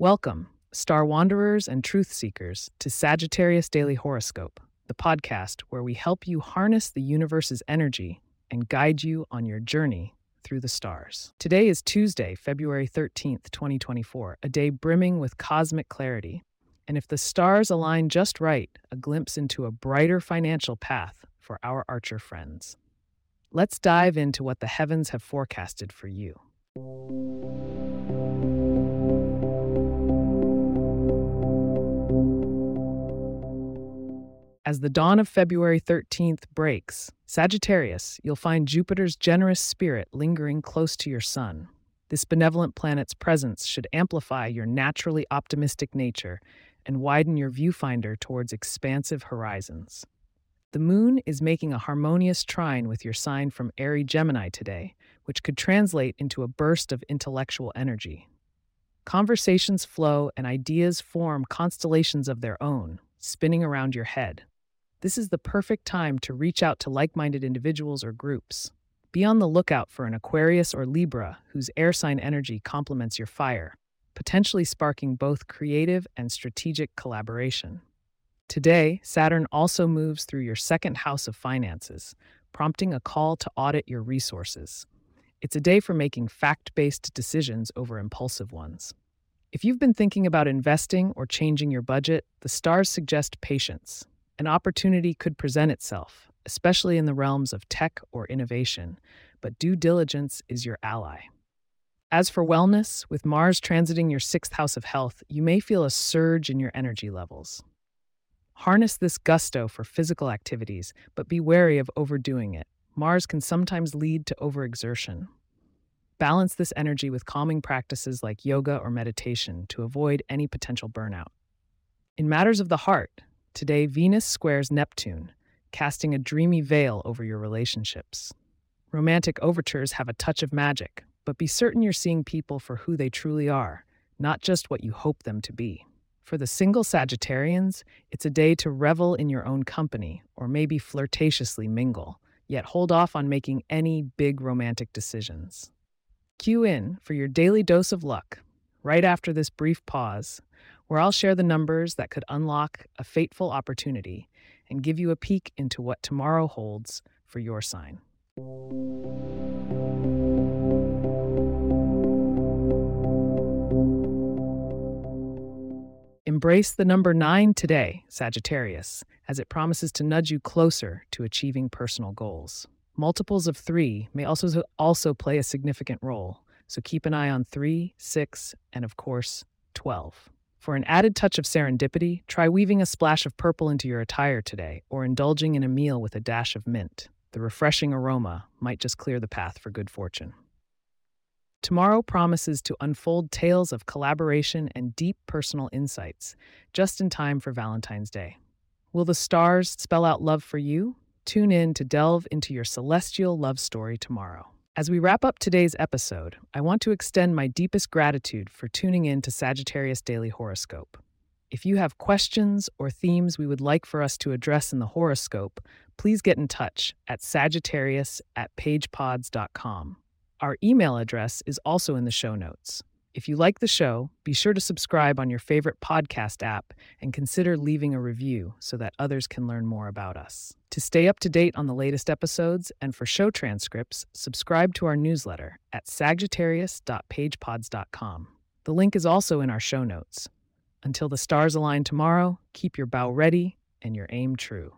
Welcome, Star Wanderers and Truth Seekers, to Sagittarius Daily Horoscope, the podcast where we help you harness the universe's energy and guide you on your journey through the stars. Today is Tuesday, February 13th, 2024, a day brimming with cosmic clarity. And if the stars align just right, a glimpse into a brighter financial path for our archer friends. Let's dive into what the heavens have forecasted for you. As the dawn of February 13th breaks, Sagittarius, you'll find Jupiter's generous spirit lingering close to your sun. This benevolent planet's presence should amplify your naturally optimistic nature and widen your viewfinder towards expansive horizons. The moon is making a harmonious trine with your sign from Airy Gemini today, which could translate into a burst of intellectual energy. Conversations flow and ideas form constellations of their own, spinning around your head. This is the perfect time to reach out to like minded individuals or groups. Be on the lookout for an Aquarius or Libra whose air sign energy complements your fire, potentially sparking both creative and strategic collaboration. Today, Saturn also moves through your second house of finances, prompting a call to audit your resources. It's a day for making fact based decisions over impulsive ones. If you've been thinking about investing or changing your budget, the stars suggest patience an opportunity could present itself, especially in the realms of tech or innovation, but due diligence is your ally. As for wellness, with Mars transiting your sixth house of health, you may feel a surge in your energy levels. Harness this gusto for physical activities, but be wary of overdoing it. Mars can sometimes lead to overexertion. Balance this energy with calming practices like yoga or meditation to avoid any potential burnout. In matters of the heart, Today, Venus squares Neptune, casting a dreamy veil over your relationships. Romantic overtures have a touch of magic, but be certain you're seeing people for who they truly are, not just what you hope them to be. For the single Sagittarians, it's a day to revel in your own company or maybe flirtatiously mingle, yet hold off on making any big romantic decisions. Cue in for your daily dose of luck right after this brief pause where I'll share the numbers that could unlock a fateful opportunity and give you a peek into what tomorrow holds for your sign. Embrace the number nine today, Sagittarius, as it promises to nudge you closer to achieving personal goals. Multiples of three may also, also play a significant role, so keep an eye on three, six, and of course, 12. For an added touch of serendipity, try weaving a splash of purple into your attire today or indulging in a meal with a dash of mint. The refreshing aroma might just clear the path for good fortune. Tomorrow promises to unfold tales of collaboration and deep personal insights, just in time for Valentine's Day. Will the stars spell out love for you? Tune in to delve into your celestial love story tomorrow. As we wrap up today's episode, I want to extend my deepest gratitude for tuning in to Sagittarius Daily Horoscope. If you have questions or themes we would like for us to address in the horoscope, please get in touch at sagittarius at pagepods.com. Our email address is also in the show notes. If you like the show, be sure to subscribe on your favorite podcast app and consider leaving a review so that others can learn more about us. To stay up to date on the latest episodes and for show transcripts, subscribe to our newsletter at sagittarius.pagepods.com. The link is also in our show notes. Until the stars align tomorrow, keep your bow ready and your aim true.